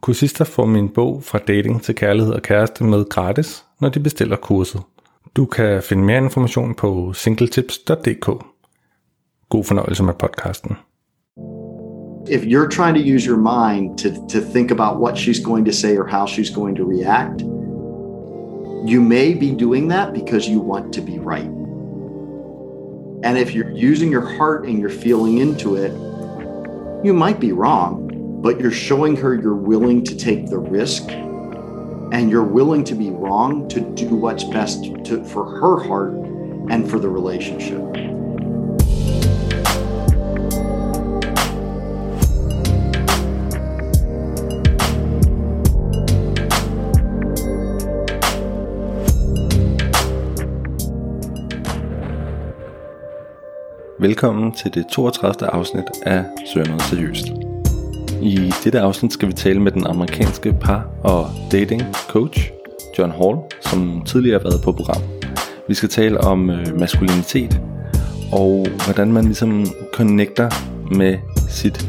Kursister får min bog fra dating til kærlighed og kæreste med gratis, når de bestiller kurset. Du kan finde mere information på singletips.dk. God fornøjelse med podcasten. If you're trying to use your mind to, to think about what she's going to say or how she's going to react, you may be doing that because you want to be right. And if you're using your heart and you're feeling into it, you might be wrong, but you're showing her you're willing to take the risk and you're willing to be wrong to do what's best to, for her heart and for the relationship. Velkommen til det 32. afsnit af noget seriøst. I dette afsnit skal vi tale med den amerikanske par- og dating coach John Hall, som tidligere har været på program. Vi skal tale om øh, maskulinitet og hvordan man ligesom connecter med sit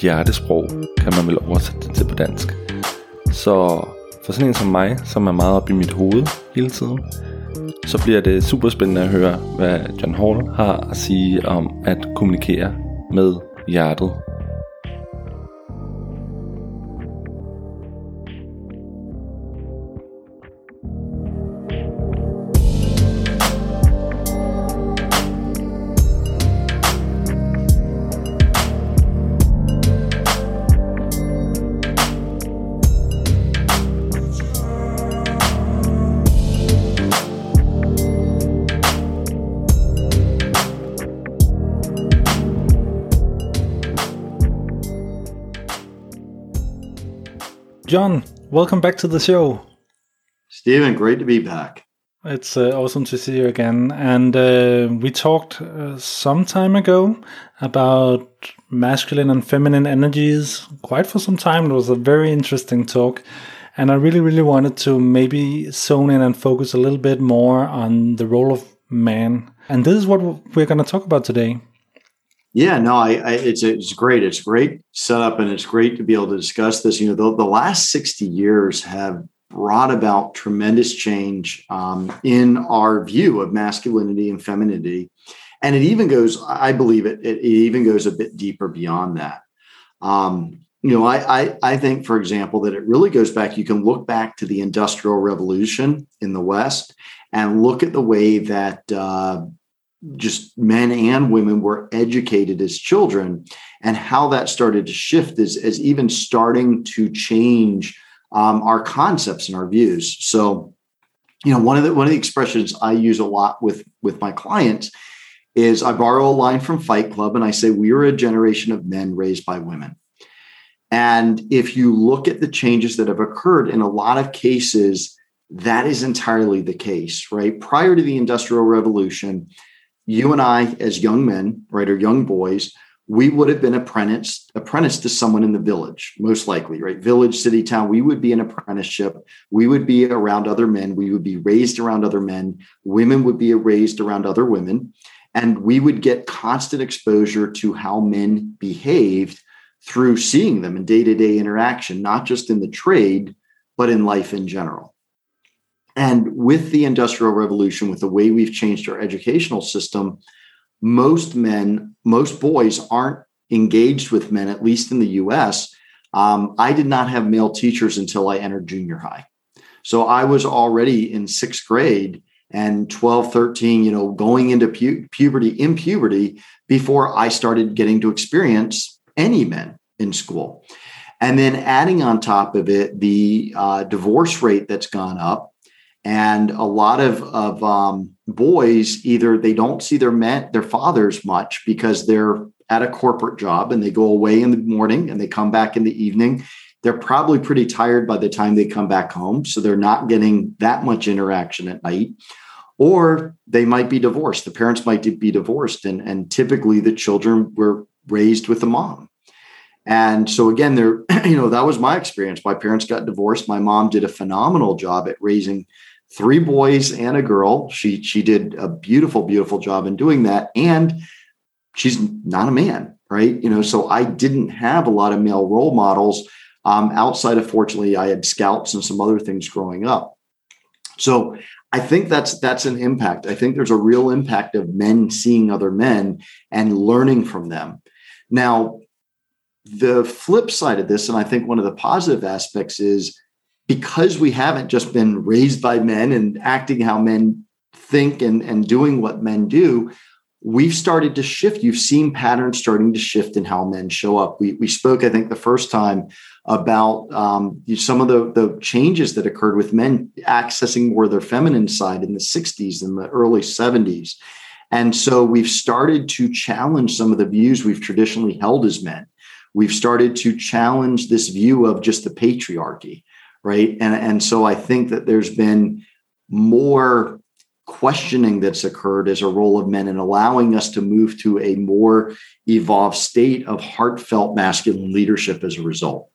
hjertesprog, kan man vel oversætte det til på dansk. Så for sådan en som mig, som er meget oppe i mit hoved hele tiden, så bliver det super spændende at høre, hvad John Hall har at sige om at kommunikere med hjertet. John, welcome back to the show. Steven, great to be back. It's uh, awesome to see you again. And uh, we talked uh, some time ago about masculine and feminine energies quite for some time. It was a very interesting talk. And I really, really wanted to maybe zone in and focus a little bit more on the role of man. And this is what we're going to talk about today. Yeah, no, I, I, it's it's great. It's great setup, and it's great to be able to discuss this. You know, the, the last sixty years have brought about tremendous change um, in our view of masculinity and femininity, and it even goes. I believe it. It, it even goes a bit deeper beyond that. Um, you know, I, I I think, for example, that it really goes back. You can look back to the Industrial Revolution in the West and look at the way that. Uh, just men and women were educated as children and how that started to shift is, is even starting to change um, our concepts and our views. So you know one of the one of the expressions i use a lot with with my clients is i borrow a line from fight club and i say we are a generation of men raised by women. And if you look at the changes that have occurred in a lot of cases that is entirely the case right? Prior to the industrial revolution you and I, as young men, right, or young boys, we would have been apprenticed apprenticed to someone in the village, most likely, right? Village, city, town. We would be an apprenticeship. We would be around other men. We would be raised around other men. Women would be raised around other women. And we would get constant exposure to how men behaved through seeing them in day to day interaction, not just in the trade, but in life in general. And with the Industrial Revolution, with the way we've changed our educational system, most men, most boys aren't engaged with men, at least in the US. Um, I did not have male teachers until I entered junior high. So I was already in sixth grade and 12, 13, you know, going into pu- puberty, in puberty, before I started getting to experience any men in school. And then adding on top of it the uh, divorce rate that's gone up, and a lot of of um, boys either they don't see their men their fathers much because they're at a corporate job and they go away in the morning and they come back in the evening they're probably pretty tired by the time they come back home. So they're not getting that much interaction at night. Or they might be divorced. The parents might be divorced. And, and typically the children were raised with the mom. And so again, there, you know, that was my experience. My parents got divorced. My mom did a phenomenal job at raising three boys and a girl. She she did a beautiful, beautiful job in doing that. And she's not a man, right? You know, so I didn't have a lot of male role models um, outside of fortunately I had scouts and some other things growing up. So I think that's that's an impact. I think there's a real impact of men seeing other men and learning from them. Now, the flip side of this, and I think one of the positive aspects is because we haven't just been raised by men and acting how men think and, and doing what men do, we've started to shift. You've seen patterns starting to shift in how men show up. We, we spoke, I think, the first time about um, some of the, the changes that occurred with men accessing more their feminine side in the 60s and the early 70s. And so we've started to challenge some of the views we've traditionally held as men. We've started to challenge this view of just the patriarchy, right? And, and so I think that there's been more questioning that's occurred as a role of men and allowing us to move to a more evolved state of heartfelt masculine leadership as a result.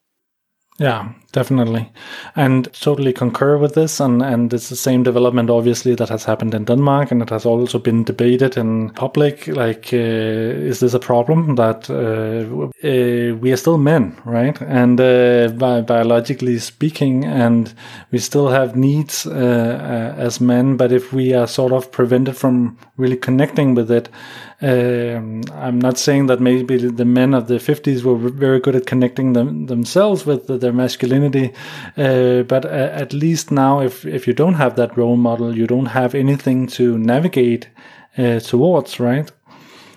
Yeah, definitely. And totally concur with this. And, and it's the same development, obviously, that has happened in Denmark. And it has also been debated in public. Like, uh, is this a problem that uh, uh, we are still men, right? And uh, bi- biologically speaking, and we still have needs uh, uh, as men. But if we are sort of prevented from really connecting with it, um, I'm not saying that maybe the men of the 50s were very good at connecting them, themselves with their masculinity, uh, but at least now, if if you don't have that role model, you don't have anything to navigate uh, towards, right?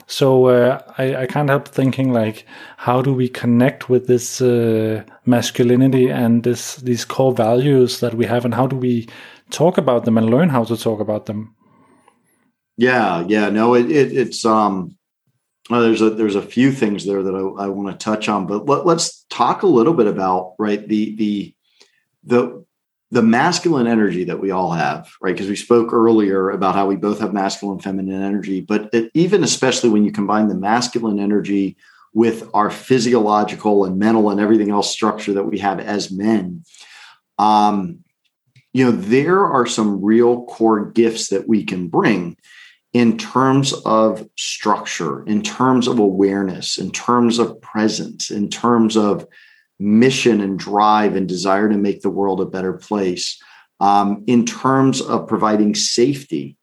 So uh, I, I can't help thinking like, how do we connect with this uh, masculinity and this these core values that we have, and how do we talk about them and learn how to talk about them? Yeah, yeah, no, it, it it's um, well, there's a there's a few things there that I, I want to touch on, but let, let's talk a little bit about right the the the the masculine energy that we all have, right? Because we spoke earlier about how we both have masculine, and feminine energy, but it, even especially when you combine the masculine energy with our physiological and mental and everything else structure that we have as men, um, you know, there are some real core gifts that we can bring in terms of structure, in terms of awareness, in terms of presence, in terms of mission and drive and desire to make the world a better place, um, in terms of providing safety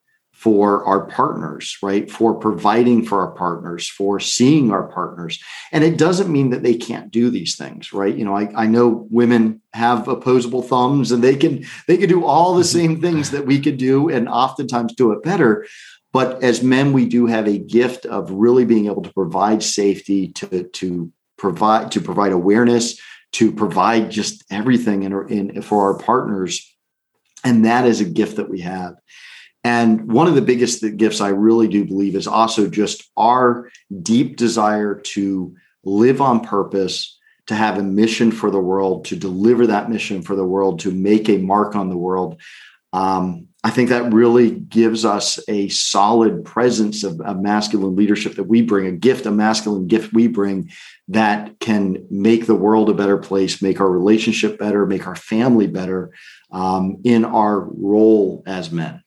for our partners, right? For providing for our partners, for seeing our partners. And it doesn't mean that they can't do these things, right? You know, I, I know women have opposable thumbs and they can they can do all the same things that we could do and oftentimes do it better. But as men, we do have a gift of really being able to provide safety, to, to provide to provide awareness, to provide just everything in, in for our partners, and that is a gift that we have. And one of the biggest gifts I really do believe is also just our deep desire to live on purpose, to have a mission for the world, to deliver that mission for the world, to make a mark on the world. Um, I think that really gives us a solid presence of, of, masculine leadership that we bring, a gift, a masculine gift we bring that can make the world a better place, make our relationship better, make our family better um, in our role as men.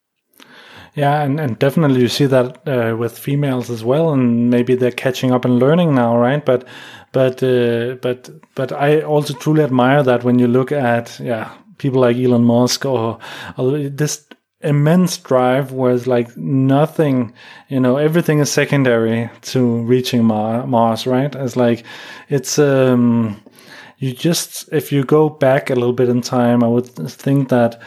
Yeah, and, and definitely you see that uh, with females as well, and maybe they're catching up and learning now, right? But but uh, but but I also truly admire that when you look at yeah people like Elon Musk or, or this immense drive was like nothing you know everything is secondary to reaching Mar- mars right? It's like it's um you just if you go back a little bit in time i would think that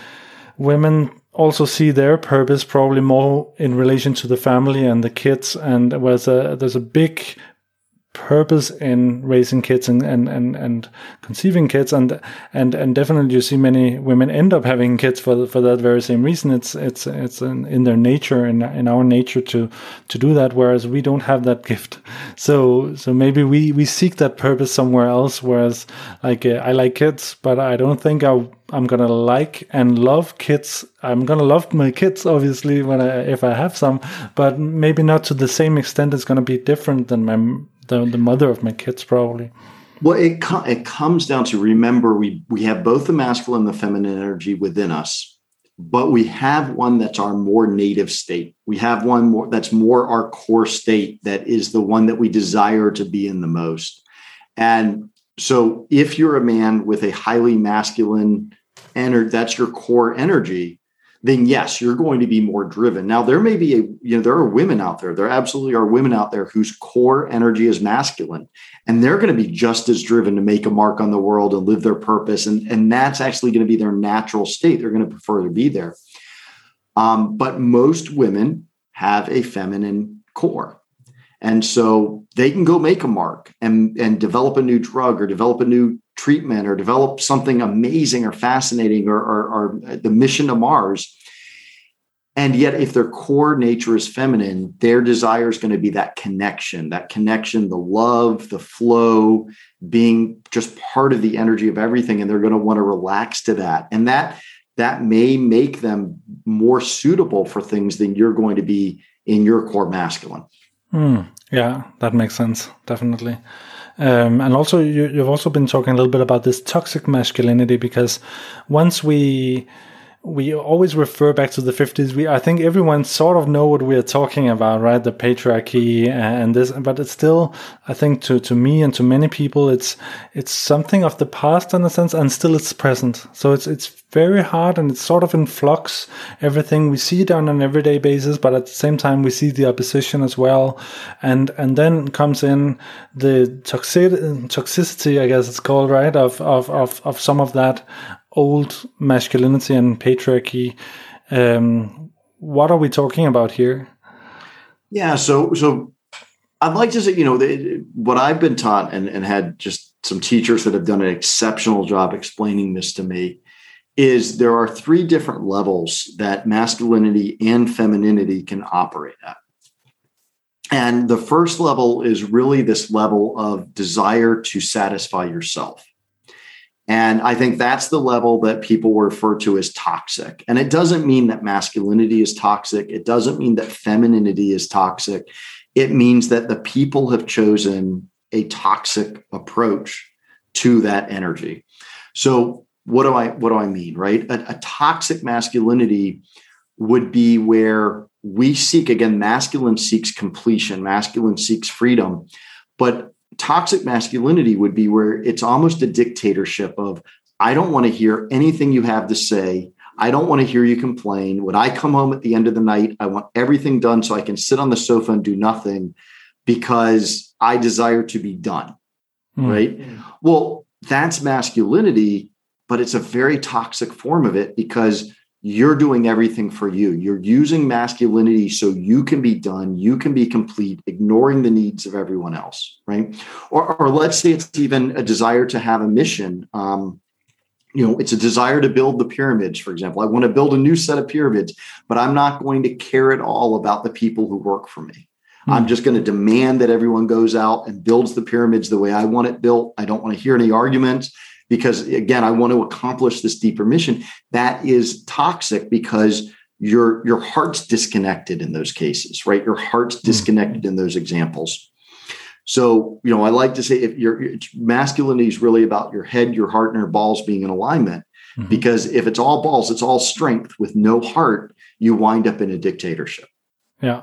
women also see their purpose probably more in relation to the family and the kids and there's a there's a big purpose in raising kids and, and, and, and conceiving kids and and and definitely you see many women end up having kids for for that very same reason it's it's it's in, in their nature in in our nature to to do that whereas we don't have that gift so so maybe we we seek that purpose somewhere else whereas like uh, I like kids but I don't think I I'm gonna like and love kids. I'm gonna love my kids, obviously, when I if I have some, but maybe not to the same extent. It's gonna be different than my the, the mother of my kids, probably. Well, it it comes down to remember we we have both the masculine and the feminine energy within us, but we have one that's our more native state. We have one more that's more our core state that is the one that we desire to be in the most. And so, if you're a man with a highly masculine energy, that's your core energy, then yes, you're going to be more driven. Now, there may be a, you know, there are women out there, there absolutely are women out there whose core energy is masculine, and they're going to be just as driven to make a mark on the world and live their purpose. And, and that's actually going to be their natural state. They're going to prefer to be there. Um, but most women have a feminine core. And so they can go make a mark and, and develop a new drug or develop a new treatment or develop something amazing or fascinating or, or, or the mission to Mars. And yet, if their core nature is feminine, their desire is going to be that connection, that connection, the love, the flow, being just part of the energy of everything. And they're going to want to relax to that. And that that may make them more suitable for things than you're going to be in your core masculine. Mm, yeah, that makes sense. Definitely. Um, and also, you, you've also been talking a little bit about this toxic masculinity because once we we always refer back to the 50s we i think everyone sort of know what we're talking about right? The patriarchy and this but it's still i think to to me and to many people it's it's something of the past in a sense and still it's present. So it's it's very hard and it's sort of in flux everything. We see it on an everyday basis but at the same time we see the opposition as well. And and then comes in the toxic toxicity i guess it's called right? Of of of, of some of that old masculinity and patriarchy. Um, what are we talking about here? Yeah, so so I'd like to say, you know, the, what I've been taught and, and had just some teachers that have done an exceptional job explaining this to me is there are three different levels that masculinity and femininity can operate at. And the first level is really this level of desire to satisfy yourself. And I think that's the level that people refer to as toxic. And it doesn't mean that masculinity is toxic. It doesn't mean that femininity is toxic. It means that the people have chosen a toxic approach to that energy. So what do I what do I mean, right? A, a toxic masculinity would be where we seek again masculine seeks completion, masculine seeks freedom, but toxic masculinity would be where it's almost a dictatorship of I don't want to hear anything you have to say. I don't want to hear you complain. When I come home at the end of the night, I want everything done so I can sit on the sofa and do nothing because I desire to be done. Mm. Right. Well, that's masculinity, but it's a very toxic form of it because you're doing everything for you. You're using masculinity so you can be done, you can be complete, ignoring the needs of everyone else, right? Or, or let's say it's even a desire to have a mission. Um, you know, it's a desire to build the pyramids, for example. I want to build a new set of pyramids, but I'm not going to care at all about the people who work for me. Hmm. I'm just going to demand that everyone goes out and builds the pyramids the way I want it built. I don't want to hear any arguments because again i want to accomplish this deeper mission that is toxic because your your heart's disconnected in those cases right? Your heart's hmm. disconnected in those examples. So you know i like to say if your masculinity is really about your head your heart and your balls being in alignment mm-hmm. because if it's all balls it's all strength. With no heart you wind up in a dictatorship. Yeah.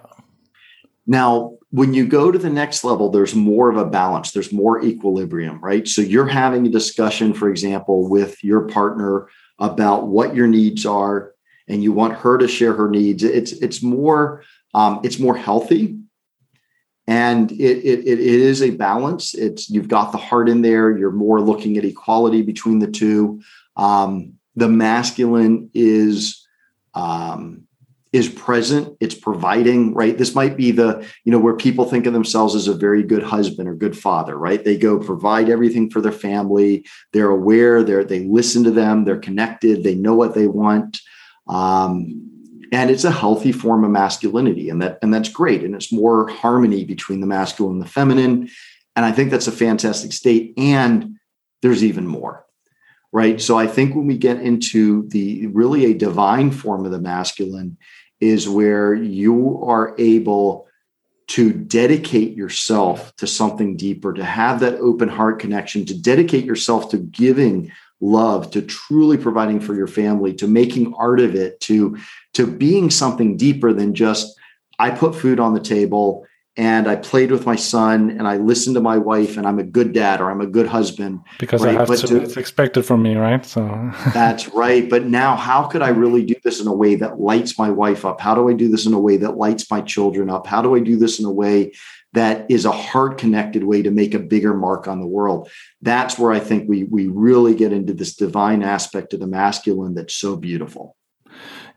Now when you go to the next level, there's more of a balance, there's more equilibrium, right? So you're having a discussion, for example, with your partner about what your needs are, and you want her to share her needs. It's it's more um, it's more healthy, and it, it it is a balance. It's you've got the heart in there. You're more looking at equality between the two. Um, the masculine is um, is present it's providing right? This might be the you know where people think of themselves as a very good husband or good father right? They go provide everything for their family. They're aware they're they listen to them they're connected they know what they want. Um, and it's a healthy form of masculinity and that and that's great. And it's more harmony between the masculine and the feminine. And i think that's a fantastic state. And there's even more right? So i think when we get into the really a divine form of the masculine is where you are able to dedicate yourself to something deeper to have that open heart connection to dedicate yourself to giving love to truly providing for your family to making art of it to to being something deeper than just i put food on the table and i played with my son and i listened to my wife and i'm a good dad or i'm a good husband because right? i have but to, to, it's expected from me right so that's right but now how could i really do this in a way that lights my wife up how do i do this in a way that lights my children up how do i do this in a way that is a heart connected way to make a bigger mark on the world. That's where I think we we really get into this divine aspect of the masculine that's so beautiful.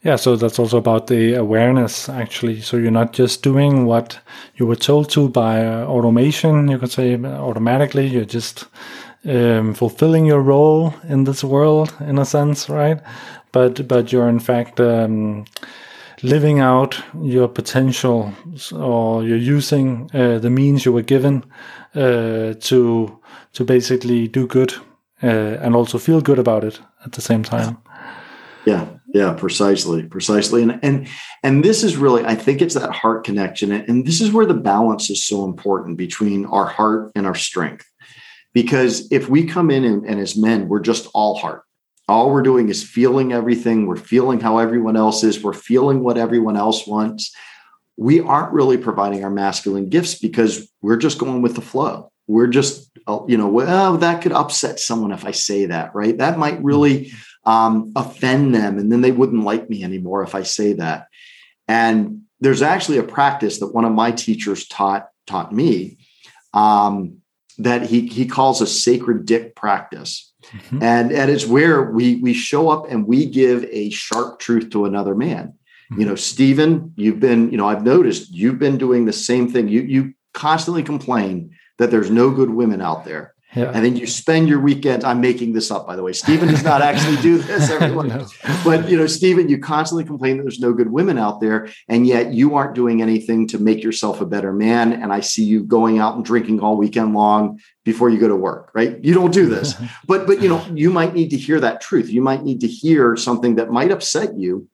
Yeah, so that's also about the awareness actually. So you're not just doing what you were told to by uh, automation, you could say automatically, you're just um, fulfilling your role in this world in a sense, right? But but you're in fact um, living out your potential or you're using uh, the means you were given uh, to to basically do good uh, and also feel good about it at the same time yeah yeah precisely precisely and and and this is really i think it's that heart connection and this is where the balance is so important between our heart and our strength because if we come in and, and as men we're just all heart all we're doing is feeling everything. We're feeling how everyone else is. We're feeling what everyone else wants. We aren't really providing our masculine gifts because we're just going with the flow. We're just, uh, you know, well, that could upset someone if I say that, right? That might really um, offend them. And then they wouldn't like me anymore if I say that. And there's actually a practice that one of my teachers taught taught me um, that he he calls a sacred dick practice Mm-hmm. And, and it's where we, we show up and we give a sharp truth to another man. Mm-hmm. You know, Steven, you've been, you know, I've noticed you've been doing the same thing. You, you constantly complain that there's no good women out there. Yeah. And then you spend your weekend. I'm making this up, by the way. Steven does not actually do this, everyone. no. But you know, Steven, you constantly complain that there's no good women out there, and yet you aren't doing anything to make yourself a better man. And I see you going out and drinking all weekend long before you go to work, right? You don't do this. but but you know, you might need to hear that truth. You might need to hear something that might upset you,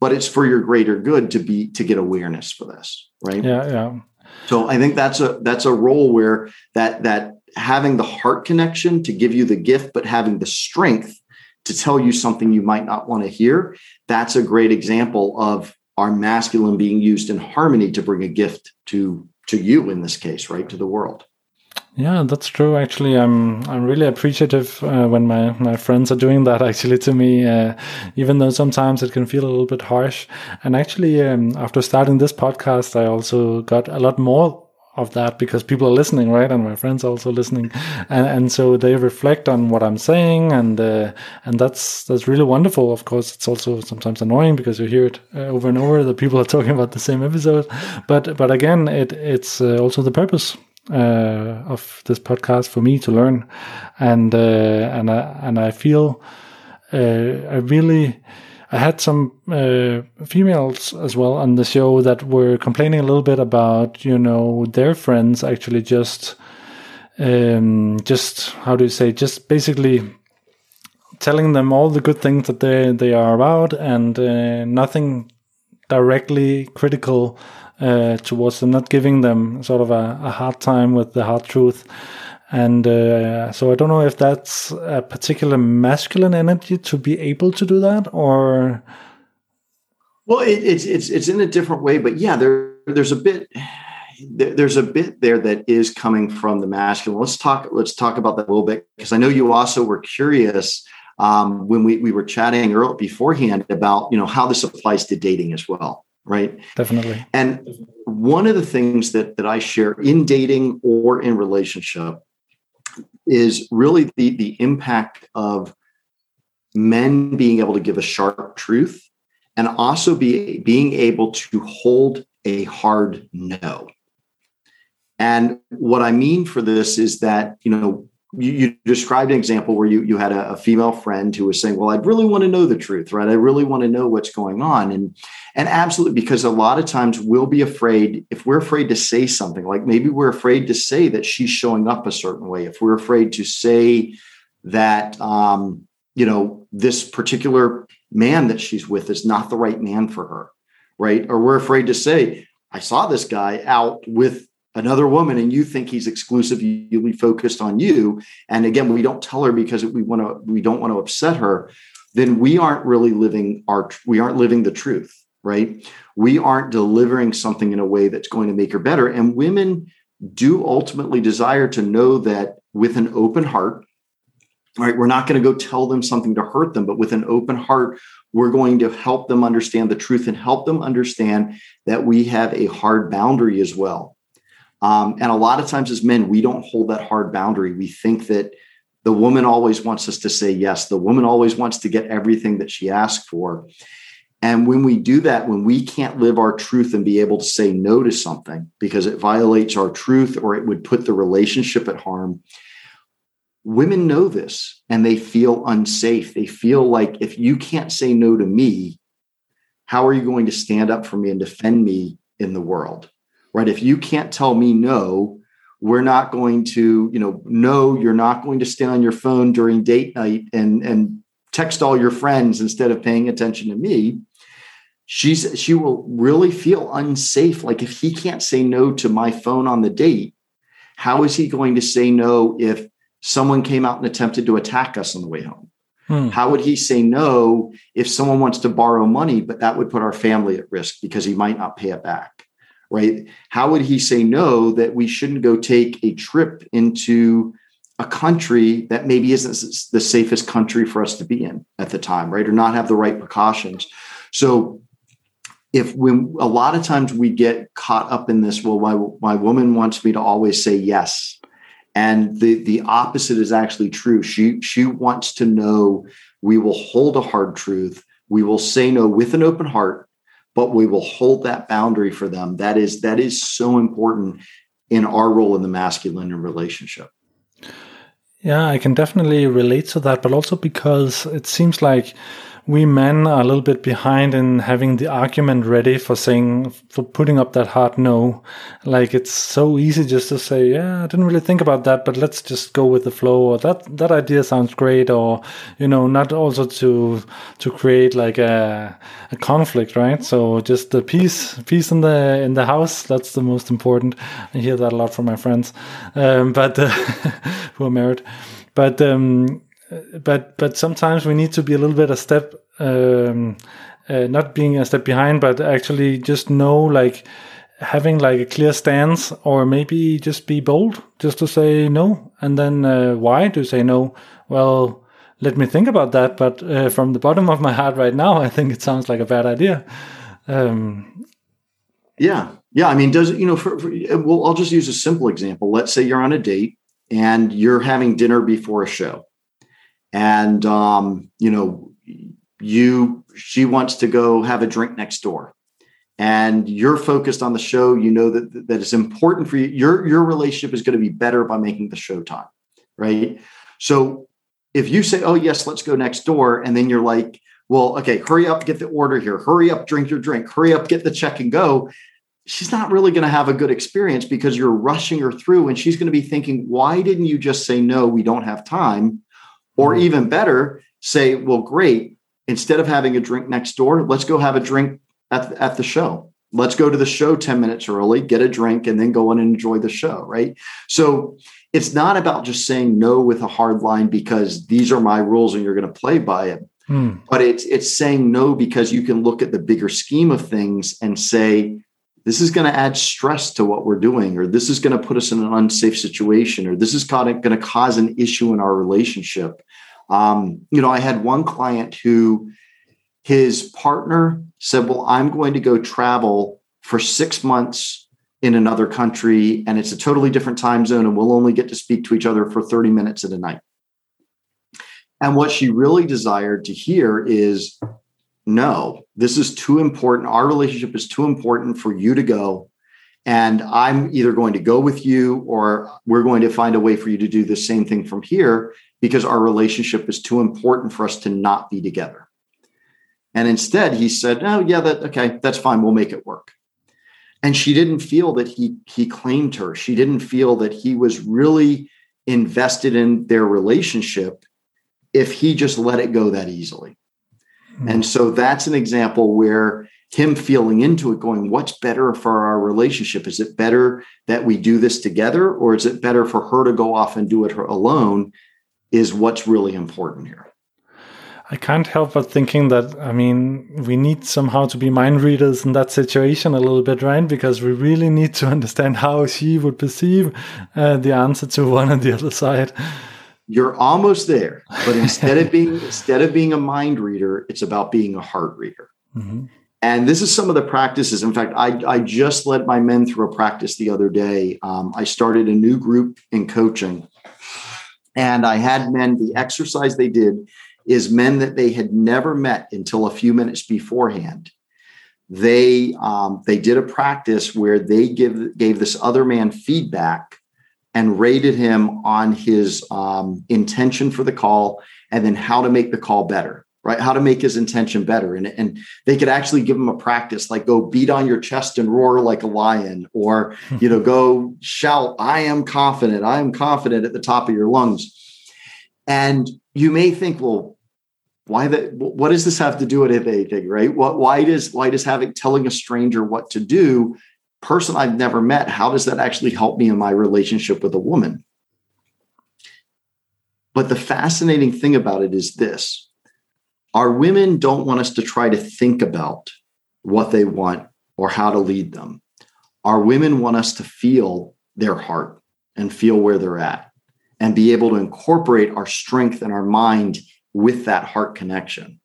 but it's for your greater good to be to get awareness for this, right? Yeah, yeah. So I think that's a that's a role where that that having the heart connection to give you the gift, but having the strength to tell you something you might not want to hear, that's a great example of our masculine being used in harmony to bring a gift to to you in this case, right, to the world. Yeah, that's true. Actually, I'm I'm really appreciative uh, when my my friends are doing that. Actually, to me, uh, even though sometimes it can feel a little bit harsh. And actually, um, after starting this podcast, I also got a lot more of that because people are listening, right? And my friends are also listening, and, and so they reflect on what I'm saying, and uh, and that's that's really wonderful. Of course, it's also sometimes annoying because you hear it uh, over and over. that people are talking about the same episode, but but again, it it's uh, also the purpose uh, of this podcast for me to learn, and uh, and I and I feel I really I had some uh, females as well on the show that were complaining a little bit about, you know, their friends actually just, um, just how do you say, just basically telling them all the good things that they they are about and uh, nothing directly critical uh, towards them, not giving them sort of a, a hard time with the hard truth. And uh, so I don't know if that's a particular masculine energy to be able to do that, or well, it, it's it's it's in a different way. But yeah, there there's a bit there's a bit there that is coming from the masculine. Let's talk let's talk about that a little bit because I know you also were curious um, when we we were chatting earlier beforehand about you know how this applies to dating as well right definitely and one of the things that that i share in dating or in relationship is really the, the impact of men being able to give a sharp truth and also be being able to hold a hard no. And what I mean for this is that, you know, you, you described an example where you, you had a, a, female friend who was saying, well, I'd really want to know the truth, right? I really want to know what's going on. And, and absolutely, because a lot of times we'll be afraid, if we're afraid to say something, like maybe we're afraid to say that she's showing up a certain way, if we're afraid to say that, um, you know, this particular man that she's with is not the right man for her, right? Or we're afraid to say, I saw this guy out with another woman and you think he's exclusively focused on you and again we don't tell her because we want to we don't want to upset her then we aren't really living our we aren't living the truth right? We aren't delivering something in a way that's going to make her better and women do ultimately desire to know that with an open heart right we're not going to go tell them something to hurt them but with an open heart we're going to help them understand the truth and help them understand that we have a hard boundary as well um, and a lot of times as men, we don't hold that hard boundary. We think that the woman always wants us to say yes. The woman always wants to get everything that she asks for. And when we do that, when we can't live our truth and be able to say no to something because it violates our truth or it would put the relationship at harm, women know this and they feel unsafe. They feel like if you can't say no to me, how are you going to stand up for me and defend me in the world? Right? If you can't tell me no, we're not going to, you know, no, you're not going to stay on your phone during date night and and text all your friends instead of paying attention to me. She's she will really feel unsafe. Like if he can't say no to my phone on the date, how is he going to say no if someone came out and attempted to attack us on the way home? Hmm. How would he say no if someone wants to borrow money, but that would put our family at risk because he might not pay it back? Right? How would he say no that we shouldn't go take a trip into a country that maybe isn't the safest country for us to be in at the time, right? Or not have the right precautions. So if when a lot of times we get caught up in this, well, my, my woman wants me to always say yes. And the, the opposite is actually true. She she wants to know we will hold a hard truth. We will say no with an open heart but we will hold that boundary for them. That is that is so important in our role in the masculine relationship. Yeah, I can definitely relate to that, but also because it seems like we men are a little bit behind in having the argument ready for saying for putting up that hard no. Like it's so easy just to say yeah i didn't really think about that but let's just go with the flow or that that idea sounds great or you know not also to to create like a, a conflict right? So just the peace peace in the in the house that's the most important. I hear that a lot from my friends um, but uh, who are married. But um, but but sometimes we need to be a little bit a step um, uh, not being a step behind but actually just know like having like a clear stance or maybe just be bold just to say no. And then uh, why? To say no. Well let me think about that. But uh, from the bottom of my heart right now i think it sounds like a bad idea. Um, yeah. Yeah. I mean does you know for, for, well i'll just use a simple example. Let's say you're on a date and you're having dinner before a show and um, you know you she wants to go have a drink next door. And you're focused on the show. You know that that is important for you. Your your relationship is going to be better by making the show time right? So if you say oh yes let's go next door and then you're like well okay hurry up get the order here. Hurry up drink your drink. Hurry up get the check and go she's not really going to have a good experience because you're rushing her through and she's going to be thinking why didn't you just say no? We don't have time or mm-hmm. even better, say, well, great. Instead of having a drink next door, let's go have a drink at, at the show. Let's go to the show 10 minutes early, get a drink, and then go on and enjoy the show. Right. So it's not about just saying no with a hard line because these are my rules and you're going to play by it. Hmm. But it's it's saying no because you can look at the bigger scheme of things and say, this is going to add stress to what we're doing, or this is going to put us in an unsafe situation, or this is going to cause an issue in our relationship. Um, you know, I had one client who his partner said, Well, I'm going to go travel for six months in another country, and it's a totally different time zone, and we'll only get to speak to each other for 30 minutes at a night. And what she really desired to hear is no, this is too important. Our relationship is too important for you to go. And I'm either going to go with you or we're going to find a way for you to do the same thing from here because our relationship is too important for us to not be together. And instead, he said, Oh, yeah, that okay, that's fine. We'll make it work. And she didn't feel that he he claimed her. She didn't feel that he was really invested in their relationship if he just let it go that easily. Mm-hmm. And so that's an example where him feeling into it, going, What's better for our relationship? Is it better that we do this together, or is it better for her to go off and do it alone? Is what's really important here. I can't help but thinking that, I mean, we need somehow to be mind readers in that situation a little bit, right? Because we really need to understand how she would perceive uh, the answer to one and the other side. You're almost there, but instead of being instead of being a mind reader, it's about being a heart reader. Mm-hmm. And this is some of the practices. In fact, I, I just led my men through a practice the other day. Um, I started a new group in coaching, and I had men. The exercise they did is men that they had never met until a few minutes beforehand. They um, they did a practice where they give gave this other man feedback and rated him on his um, intention for the call and then how to make the call better right? How to make his intention better. And, and they could actually give him a practice like go beat on your chest and roar like a lion or you know go shout i am confident i am confident at the top of your lungs. And you may think well why that what does this have to do with anything? Right? What why does why does having telling a stranger what to do person i've never met how does that actually help me in my relationship with a woman? But the fascinating thing about it is this. Our women don't want us to try to think about what they want or how to lead them. Our women want us to feel their heart and feel where they're at and be able to incorporate our strength and our mind with that heart connection.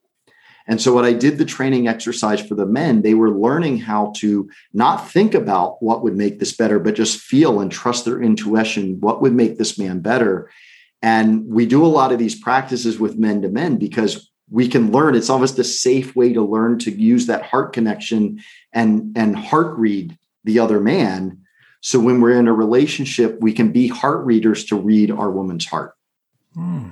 And so, what I did the training exercise for the men, they were learning how to not think about what would make this better, but just feel and trust their intuition. What would make this man better? And we do a lot of these practices with men to men because we can learn. It's almost a safe way to learn to use that heart connection and, and heart read the other man. So, when we're in a relationship, we can be heart readers to read our woman's heart. Hmm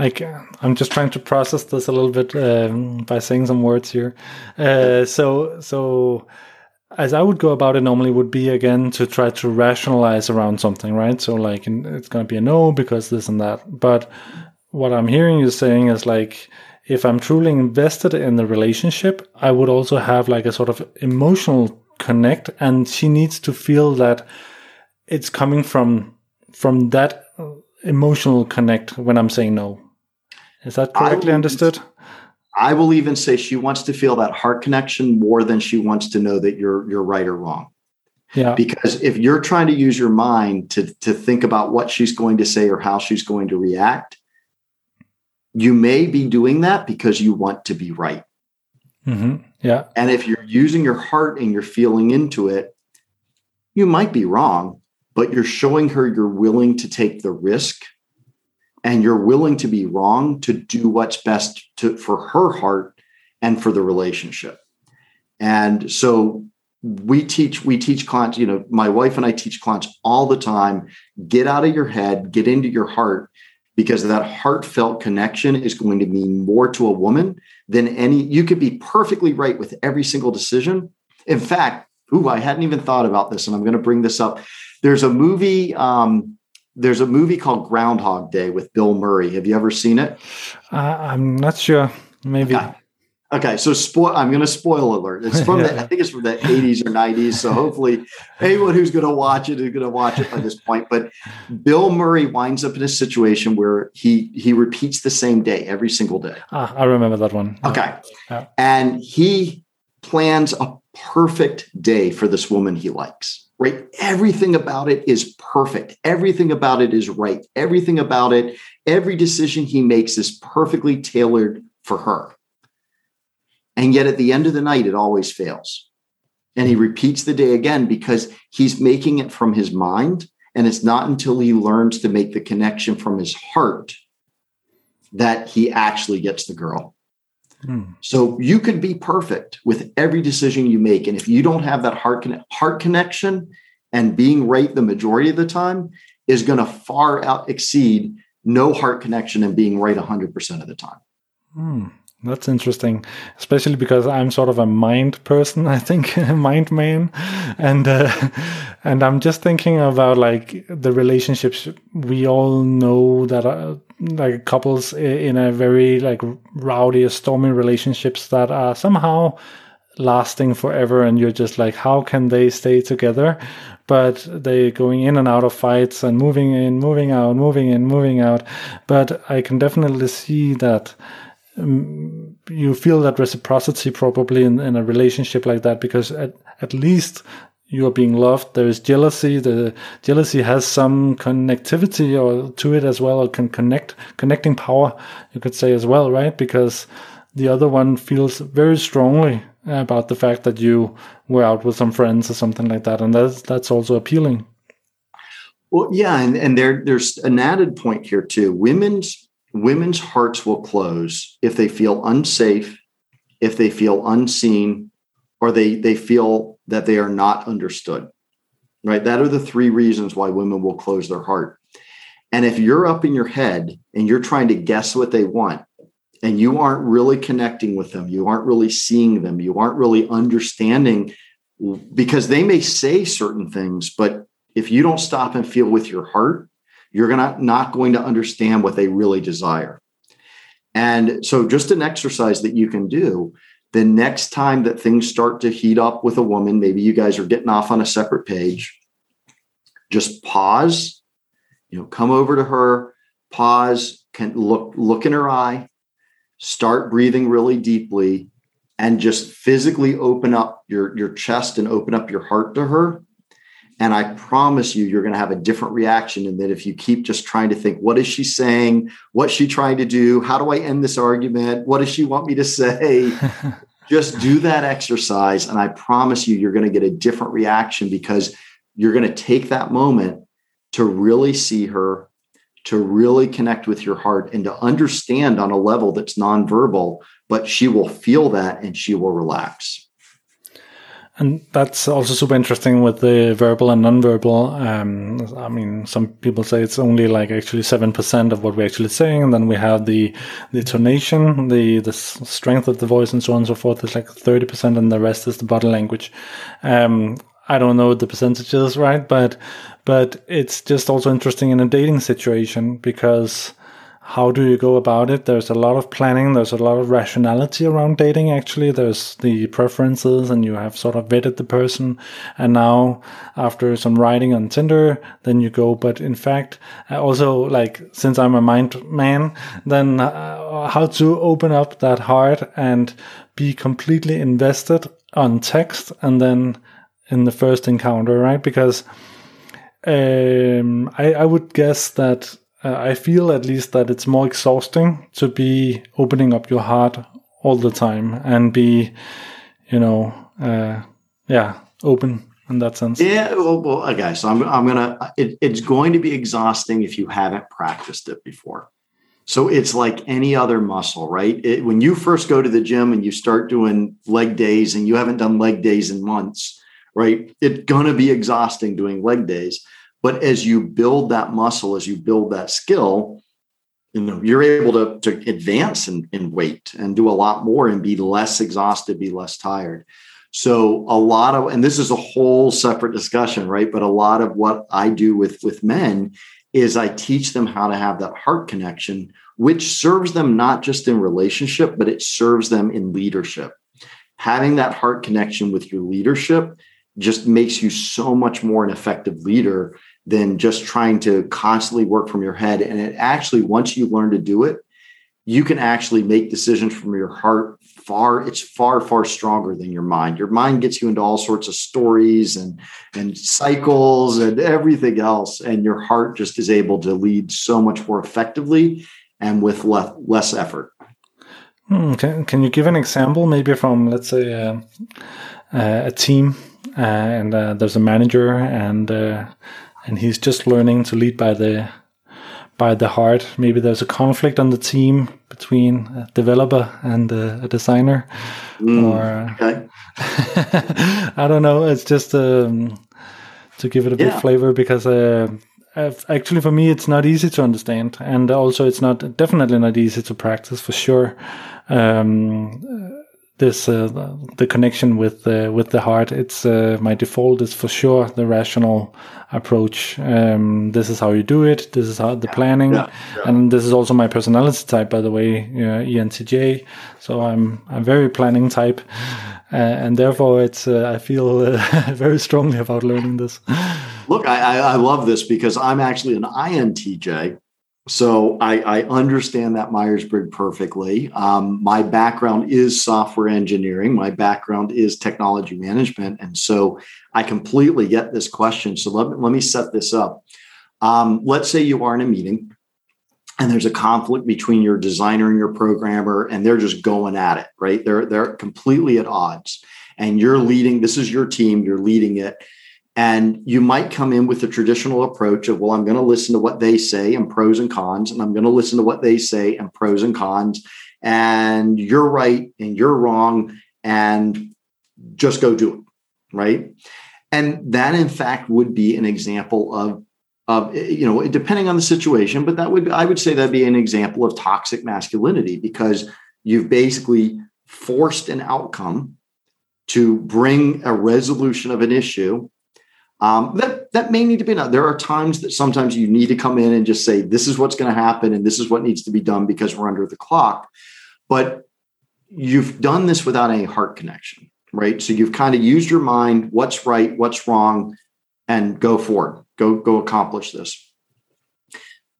like i'm just trying to process this a little bit um, by saying some words here. Uh, so so as i would go about it normally would be again to try to rationalize around something right? So like it's going to be a no because this and that. But what i'm hearing you saying is like if i'm truly invested in the relationship i would also have like a sort of emotional connect and she needs to feel that it's coming from from that emotional connect when i'm saying no is that correctly understood? I will even say she wants to feel that heart connection more than she wants to know that you're you're right or wrong. Yeah. Because if you're trying to use your mind to to think about what she's going to say or how she's going to react, you may be doing that because you want to be right. Mm-hmm. Yeah. And if you're using your heart and you're feeling into it, you might be wrong, but you're showing her you're willing to take the risk and you're willing to be wrong to do what's best to, for her heart and for the relationship. And so we teach we teach clients, you know, my wife and I teach clients all the time, get out of your head, get into your heart because that heartfelt connection is going to mean more to a woman than any you could be perfectly right with every single decision. In fact, ooh, I hadn't even thought about this and I'm going to bring this up. There's a movie um, there's a movie called Groundhog Day with Bill Murray. Have you ever seen it? Uh, I'm not sure. Maybe. Okay. okay so spoil. I'm going to spoil alert. It's from yeah. the. I think it's from the 80s or 90s. So hopefully, anyone who's going to watch it is going to watch it by this point. But Bill Murray winds up in a situation where he he repeats the same day every single day. Ah, I remember that one. Okay, yeah. and he plans a perfect day for this woman he likes right? Everything about it is perfect. Everything about it is right. Everything about it, every decision he makes is perfectly tailored for her. And yet at the end of the night, it always fails. And he repeats the day again because he's making it from his mind. And it's not until he learns to make the connection from his heart that he actually gets the girl. Mm. So you could be perfect with every decision you make. And if you don't have that heart, heart connection and being right the majority of the time is going to far out exceed no heart connection and being right 100% of the time. Mm. That's interesting, especially because I'm sort of a mind person. I think mind man, and uh, and I'm just thinking about like the relationships we all know that are like couples in a very like rowdy, stormy relationships that are somehow lasting forever, and you're just like, how can they stay together? But they going in and out of fights and moving in, moving out, moving in, moving out. But I can definitely see that um, you feel that reciprocity probably in, in a relationship like that because at, at least you are being loved. There is jealousy. The jealousy has some connectivity or to it as well, or can connect, connecting power, you could say as well, right? Because the other one feels very strongly about the fact that you were out with some friends or something like that, and that's that's also appealing. Well, yeah, and and there there's an added point here too. Women's women's hearts will close if they feel unsafe, if they feel unseen, or they, they feel that they are not understood. Right? That are the three reasons why women will close their heart. And if you're up in your head and you're trying to guess what they want, and you aren't really connecting with them, you aren't really seeing them, you aren't really understanding because they may say certain things, but if you don't stop and feel with your heart, you're gonna, not going to understand what they really desire. And so, just an exercise that you can do the next time that things start to heat up with a woman, maybe you guys are getting off on a separate page, just pause, you know, come over to her, pause, can look, look in her eye, start breathing really deeply, and just physically open up your, your chest and open up your heart to her and I promise you, you're going to have a different reaction. And that if you keep just trying to think, what is she saying? What's she trying to do? How do I end this argument? What does she want me to say? just do that exercise. And I promise you, you're going to get a different reaction because you're going to take that moment to really see her, to really connect with your heart, and to understand on a level that's nonverbal, but she will feel that and she will relax. And that's also super interesting with the verbal and nonverbal. Um, I mean, some people say it's only like actually seven percent of what we're actually saying, and then we have the the tonation, the the strength of the voice, and so on and so forth. It's like thirty percent, and the rest is the body language. Um, I don't know the percentages, right? But but it's just also interesting in a dating situation because how do you go about it? There's a lot of planning. There's a lot of rationality around dating. Actually, there's the preferences and you have sort of vetted the person. And now after some writing on Tinder, then you go. But in fact, also like, since I'm a mind man, then uh, how to open up that heart and be completely invested on text and then in the first encounter, right? Because um, I, I would guess that uh, I feel at least that it's more exhausting to be opening up your heart all the time and be, you know, uh, yeah, open in that sense. Yeah, well, well okay. So I'm, I'm gonna. It, it's going to be exhausting if you haven't practiced it before. So it's like any other muscle, right? It, when you first go to the gym and you start doing leg days and you haven't done leg days in months, right? It's gonna be exhausting doing leg days. But as you build that muscle, as you build that skill, you know, you're able to, to advance in, in weight and do a lot more and be less exhausted, be less tired. So a lot of, and this is a whole separate discussion, right? But a lot of what I do with with men is I teach them how to have that heart connection, which serves them not just in relationship, but it serves them in leadership. Having that heart connection with your leadership just makes you so much more an effective leader than just trying to constantly work from your head. And it actually, once you learn to do it, you can actually make decisions from your heart far it's far far stronger than your mind your mind gets you into all sorts of stories and and cycles and everything else and your heart just is able to lead so much more effectively and with less less effort hmm, can, can you give an example maybe from let's say uh, uh, a team uh, and uh, there's a manager and uh, and he's just learning to lead by the by the heart. Maybe there's a conflict on the team between a developer and a, a designer, mm, or okay. I don't know. It's just um, to give it a yeah. bit flavor because uh, actually for me it's not easy to understand, and also it's not definitely not easy to practice for sure. Um, this uh, the connection with uh, with the heart. It's uh, my default is for sure the rational approach. Um, this is how you do it. This is how the planning, yeah, yeah. and this is also my personality type, by the way, uh, ENTJ. So I'm I'm very planning type, uh, and therefore it's uh, I feel uh, very strongly about learning this. Look, I, I love this because I'm actually an INTJ. So I, I, understand that Myers Briggs perfectly. Um, my background is software engineering. My background is technology management, and so I completely get this question. So let me, let me set this up. Um, let's say you are in a meeting, and there's a conflict between your designer and your programmer, and they're just going at it. Right? They're they're completely at odds, and you're leading. This is your team. You're leading it and you might come in with the traditional approach of, well, I'm going to listen to what they say and pros and cons, and I'm going to listen to what they say and pros and cons. And you're right and you're wrong, and just go do it. Right. And that, in fact, would be an example of, of you know, depending on the situation, but that would, I would say that'd be an example of toxic masculinity because you've basically forced an outcome to bring a resolution of an issue um, that that may need to be done. There are times that sometimes you need to come in and just say, "This is what's going to happen, and this is what needs to be done because we're under the clock." But you've done this without any heart connection, right? So you've kind of used your mind, what's right, what's wrong, and go forward. Go go accomplish this.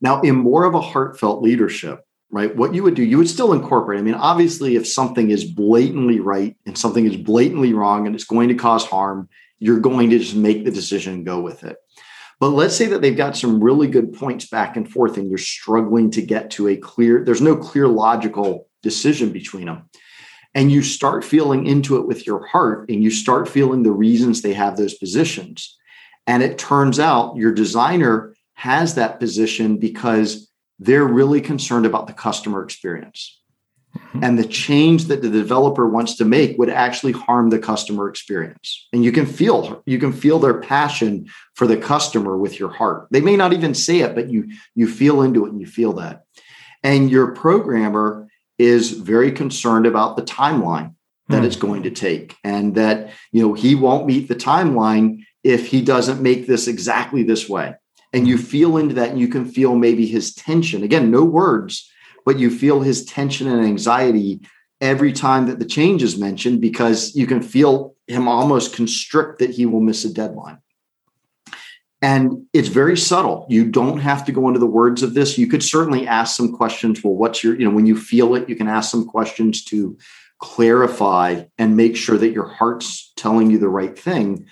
Now, in more of a heartfelt leadership, right? What you would do, you would still incorporate. I mean, obviously, if something is blatantly right and something is blatantly wrong and it's going to cause harm you're going to just make the decision and go with it. But let's say that they've got some really good points back and forth and you're struggling to get to a clear, there's no clear logical decision between them. And you start feeling into it with your heart and you start feeling the reasons they have those positions. And it turns out your designer has that position because they're really concerned about the customer experience. Mm-hmm. And the change that the developer wants to make would actually harm the customer experience. And you can feel you can feel their passion for the customer with your heart. They may not even say it, but you you feel into it and you feel that. And your programmer is very concerned about the timeline that mm. it's going to take and that you know he won't meet the timeline if he doesn't make this exactly this way and you feel into that and you can feel maybe his tension again no words but you feel his tension and anxiety every time that the change is mentioned because you can feel him almost constrict that he will miss a deadline. And it's very subtle. You don't have to go into the words of this. You could certainly ask some questions. Well, what's your, you know, when you feel it, you can ask some questions to clarify and make sure that your heart's telling you the right thing.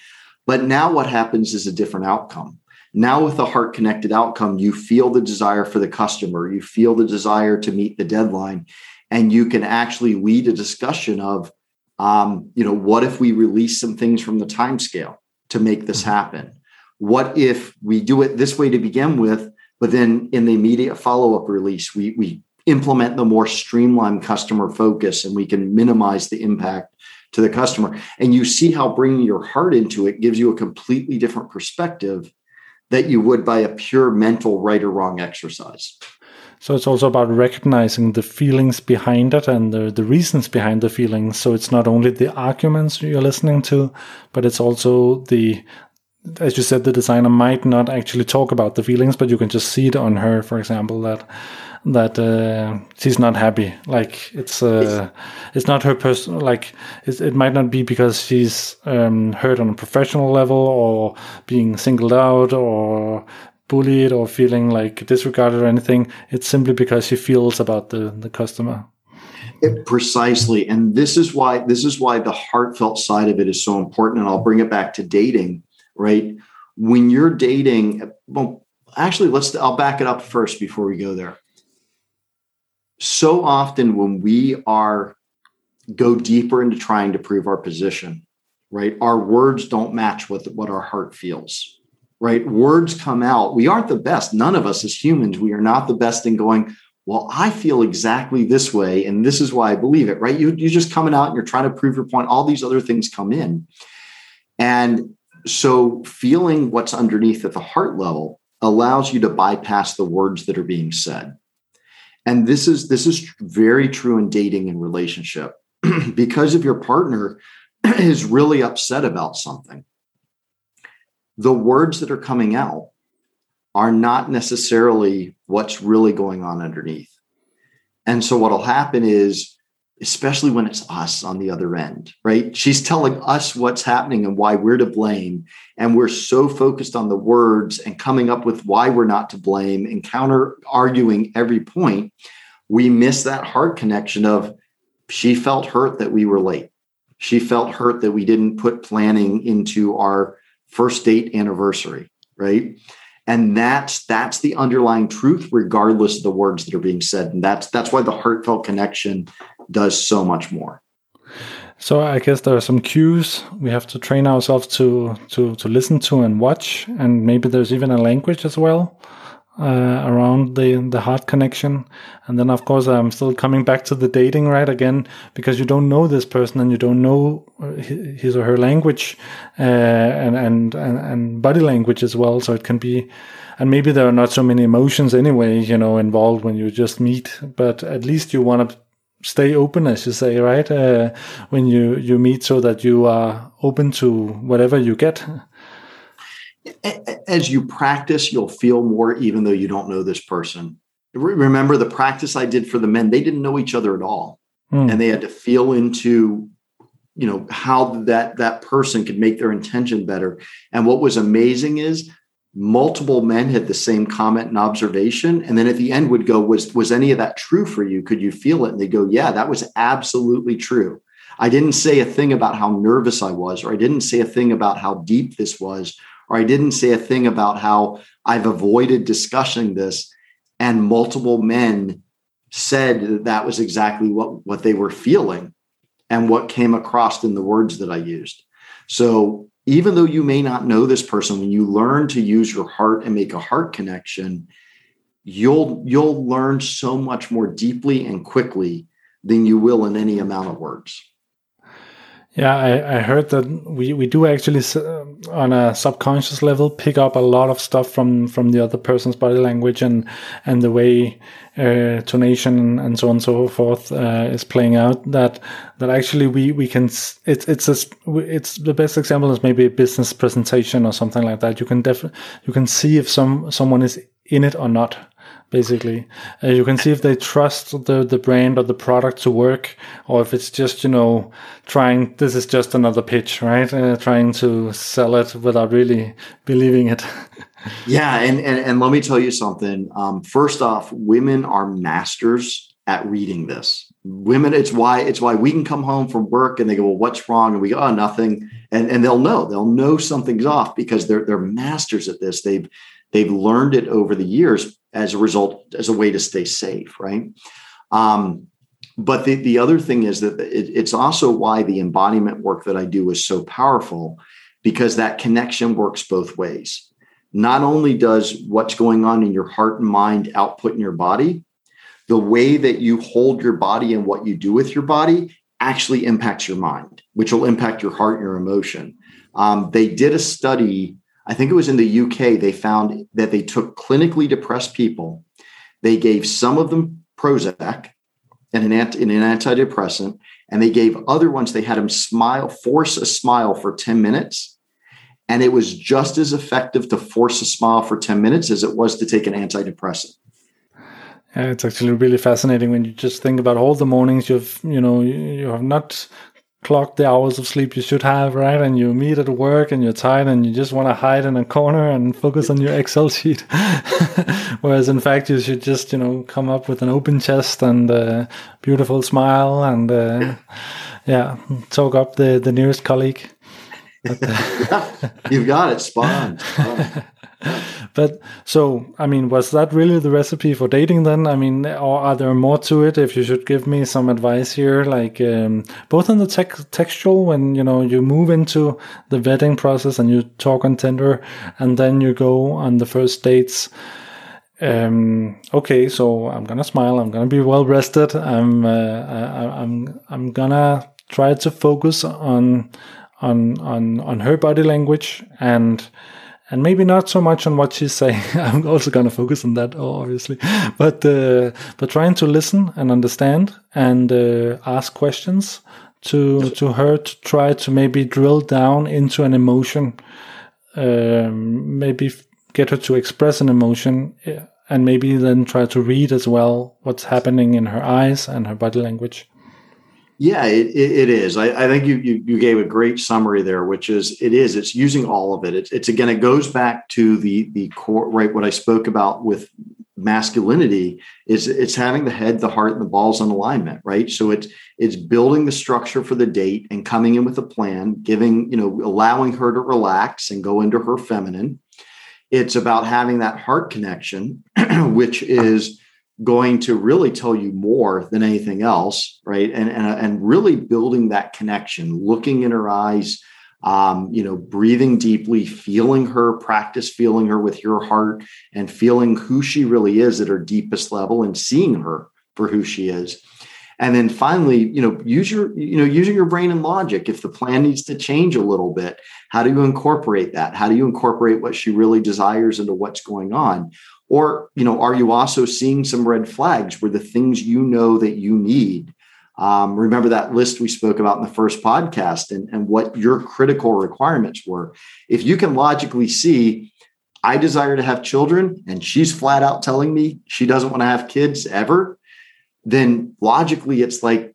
But now what happens is a different outcome. Now, with the heart connected outcome, you feel the desire for the customer, you feel the desire to meet the deadline, and you can actually lead a discussion of, um, you know, what if we release some things from the time scale to make this mm-hmm. happen? What if we do it this way to begin with, but then in the immediate follow up release, we, we implement the more streamlined customer focus and we can minimize the impact to the customer. And you see how bringing your heart into it gives you a completely different perspective that you would by a pure mental right or wrong exercise. So it's also about recognizing the feelings behind it and the, the reasons behind the feelings. So it's not only the arguments you're listening to, but it's also the, as you said, the designer might not actually talk about the feelings, but you can just see it on her, for example, that that uh, she's not happy. Like it's uh, it's not her person. Like it might not be because she's um, hurt on a professional level or being singled out or bullied or feeling like disregarded or anything. It's simply because she feels about the the customer. It, precisely, and this is why this is why the heartfelt side of it is so important. And I'll bring it back to dating. Right when you're dating, well, actually, let's. I'll back it up first before we go there so often when we are go deeper into trying to prove our position, right? Our words don't match what what our heart feels, right? Words come out. We aren't the best. None of us as humans, we are not the best in going, well, I feel exactly this way, and this is why I believe it, right? You, you're just coming out and you're trying to prove your point. All these other things come in. And so feeling what's underneath at the heart level allows you to bypass the words that are being said. And this is this is very true in dating and relationship. because if your partner is really upset about something, the words that are coming out are not necessarily what's really going on underneath. And so what'll happen is especially when it's us on the other end, right? She's telling us what's happening and why we're to blame. And we're so focused on the words and coming up with why we're not to blame and counter arguing every point. We miss that heart connection of she felt hurt that we were late. She felt hurt that we didn't put planning into our first date anniversary, right? And that's that's the underlying truth, regardless of the words that are being said. And that's that's why the heartfelt connection does so much more. So I guess there are some cues we have to train ourselves to to to listen to and watch, and maybe there's even a language as well uh, around the the heart connection. And then of course I'm still coming back to the dating right again because you don't know this person and you don't know his or her language uh, and, and and and body language as well. So it can be. And maybe there are not so many emotions anyway, you know, involved when you just meet. But at least you want to stay open, as you say, right? Uh, when you you meet, so that you are open to whatever you get. As you practice, you'll feel more, even though you don't know this person. Remember the practice I did for the men; they didn't know each other at all, mm. and they had to feel into you know how that that person could make their intention better and what was amazing is multiple men had the same comment and observation and then at the end would go was was any of that true for you? Could you feel it? And they go yeah that was absolutely true. I didn't say a thing about how nervous i was or i didn't say a thing about how deep this was or i didn't say a thing about how i've avoided discussing this. And multiple men said that that was exactly what what they were feeling and what came across in the words that i used. So even though you may not know this person when you learn to use your heart and make a heart connection you'll you'll learn so much more deeply and quickly than you will in any amount of words. Yeah, I, I heard that we, we do actually uh, on a subconscious level pick up a lot of stuff from, from the other person's body language and and the way uh, tonation and so on and so forth uh, is playing out. That that actually we we can it's it's a, it's the best example is maybe a business presentation or something like that. You can def you can see if some someone is in it or not basically. Uh, you can see if they trust the, the brand or the product to work, or if it's just, you know, trying, this is just another pitch, right? Uh, trying to sell it without really believing it. yeah. And, and, and, let me tell you something. Um, first off, women are masters at reading this. Women, it's why it's why we can come home from work and they go, Well, what's wrong? And we go, Oh, nothing. And and they'll know, they'll know something's off because they're they're masters at this. They've they've learned it over the years as a result, as a way to stay safe, right? Um, but the, the other thing is that it, it's also why the embodiment work that I do is so powerful because that connection works both ways. Not only does what's going on in your heart and mind output in your body, the way that you hold your body and what you do with your body actually impacts your mind, which will impact your heart and your emotion. Um, they did a study I think it was in the UK, they found that they took clinically depressed people, they gave some of them Prozac and an, anti, an antidepressant, and they gave other ones, they had them smile, force a smile for 10 minutes. And it was just as effective to force a smile for 10 minutes as it was to take an antidepressant. Yeah, it's actually really fascinating when you just think about all the mornings you've, you know, you have not clock the hours of sleep you should have, right? And you meet at work and you're tired and you just want to hide in a corner and focus on your Excel sheet. Whereas in fact, you should just, you know, come up with an open chest and a beautiful smile and, uh, yeah, talk up the, the nearest colleague. But, uh, You've got it. Spot on. Spot on. but so, I mean, was that really the recipe for dating then? I mean, or are there more to it? If you should give me some advice here, like um, both on the tech, textual, when you know you move into the vetting process and you talk on Tinder, and then you go on the first dates. um, okay, so I'm gonna smile. I'm gonna be well rested. I'm uh, I, I'm I'm gonna try to focus on on on on her body language and and maybe not so much on what she's saying. I'm also gonna focus on that, obviously, but uh, but trying to listen and understand and uh, ask questions to to her to try to maybe drill down into an emotion, um, maybe get her to express an emotion and maybe then try to read as well what's happening in her eyes and her body language. Yeah, it, it is. I, I think you, you, you gave a great summary there, which is it is. It's using all of it. It's, it's again. It goes back to the the core, right? What I spoke about with masculinity is it's having the head, the heart, and the balls in alignment, right? So it's it's building the structure for the date and coming in with a plan, giving you know, allowing her to relax and go into her feminine, it's about having that heart connection, which is going to really tell you more than anything else, right? And, and, and really building that connection, looking in her eyes, um, you know, breathing deeply, feeling her, practice feeling her with your heart and feeling who she really is at her deepest level and seeing her for who she is. And then finally you know use your you know using your brain and logic. If the plan needs to change a little bit how do you incorporate that? How do you incorporate what she really desires into what's going on or you know are you also seeing some red flags where the things you know that you need um, remember that list we spoke about in the first podcast and, and what your critical requirements were. If you can logically see i desire to have children and she's flat out telling me she doesn't want to have kids ever then logically it's like,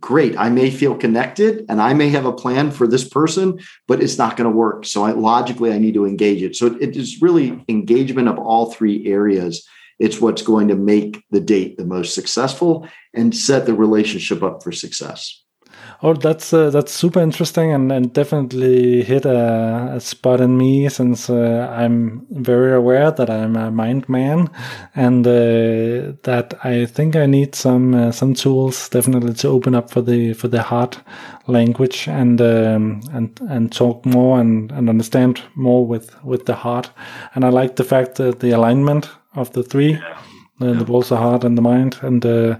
great, I may feel connected and I may have a plan for this person, but it's not going to work. So I, logically, I need to engage it. So it is really engagement of all three areas. It's what's going to make the date the most successful and set the relationship up for success. Oh, that's uh, that's super interesting and, and definitely hit a, a spot in me since uh, I'm very aware that I'm a mind man and uh, that I think I need some uh, some tools definitely to open up for the for the heart language and um, and and talk more and, and understand more with with the heart. And I like the fact that the alignment of the three. Yeah the, the balls, are hard and the mind, and uh,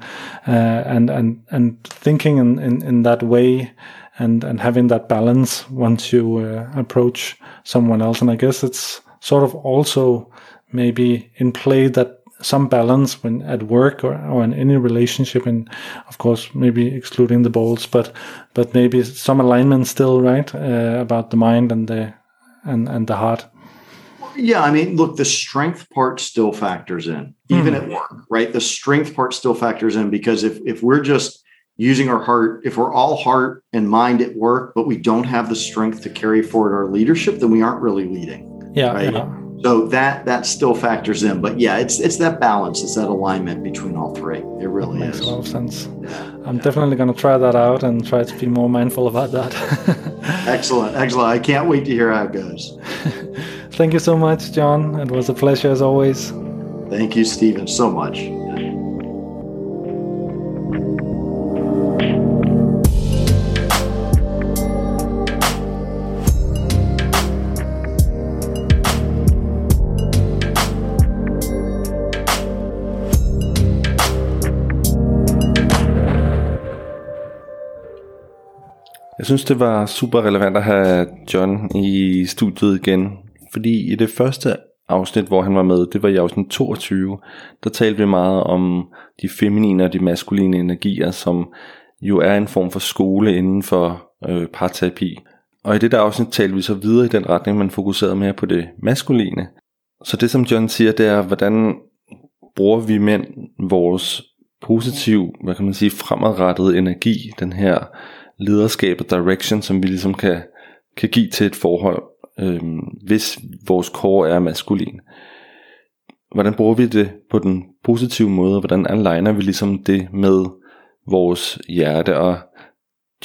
uh, and and and thinking in, in, in that way, and and having that balance once you uh, approach someone else. And I guess it's sort of also maybe in play that some balance when at work or, or in any relationship and of course maybe excluding the balls but but maybe some alignment still right uh, about the mind and the and and the heart yeah, I mean, look, the strength part still factors in, even mm. at work, right? The strength part still factors in because if if we're just using our heart, if we're all heart and mind at work, but we don't have the strength to carry forward our leadership, then we aren't really leading. Yeah. Right. Yeah. So that that still factors in. But yeah, it's it's that balance, it's that alignment between all three. It really makes is. a lot of sense. Yeah. I'm yeah. definitely gonna try that out and try to be more mindful about that. excellent, excellent. I can't wait to hear how it goes. Thank you so much, John. It was a pleasure as always. Thank you, Stephen, so much. Jeg synes, det var super relevant at have John i studiet igen, fordi i det første afsnit, hvor han var med, det var i afsnit 22, der talte vi meget om de feminine og de maskuline energier, som jo er en form for skole inden for øh, parterapi. Og i det der afsnit talte vi så videre i den retning, man fokuserede mere på det maskuline. Så det som John siger, det er, hvordan bruger vi mænd vores positiv, hvad kan man sige, fremadrettede energi, den her lederskab og direction, som vi ligesom kan, kan give til et forhold, øh, hvis vores core er maskulin. Hvordan bruger vi det på den positive måde, hvordan aligner vi ligesom det med vores hjerte, og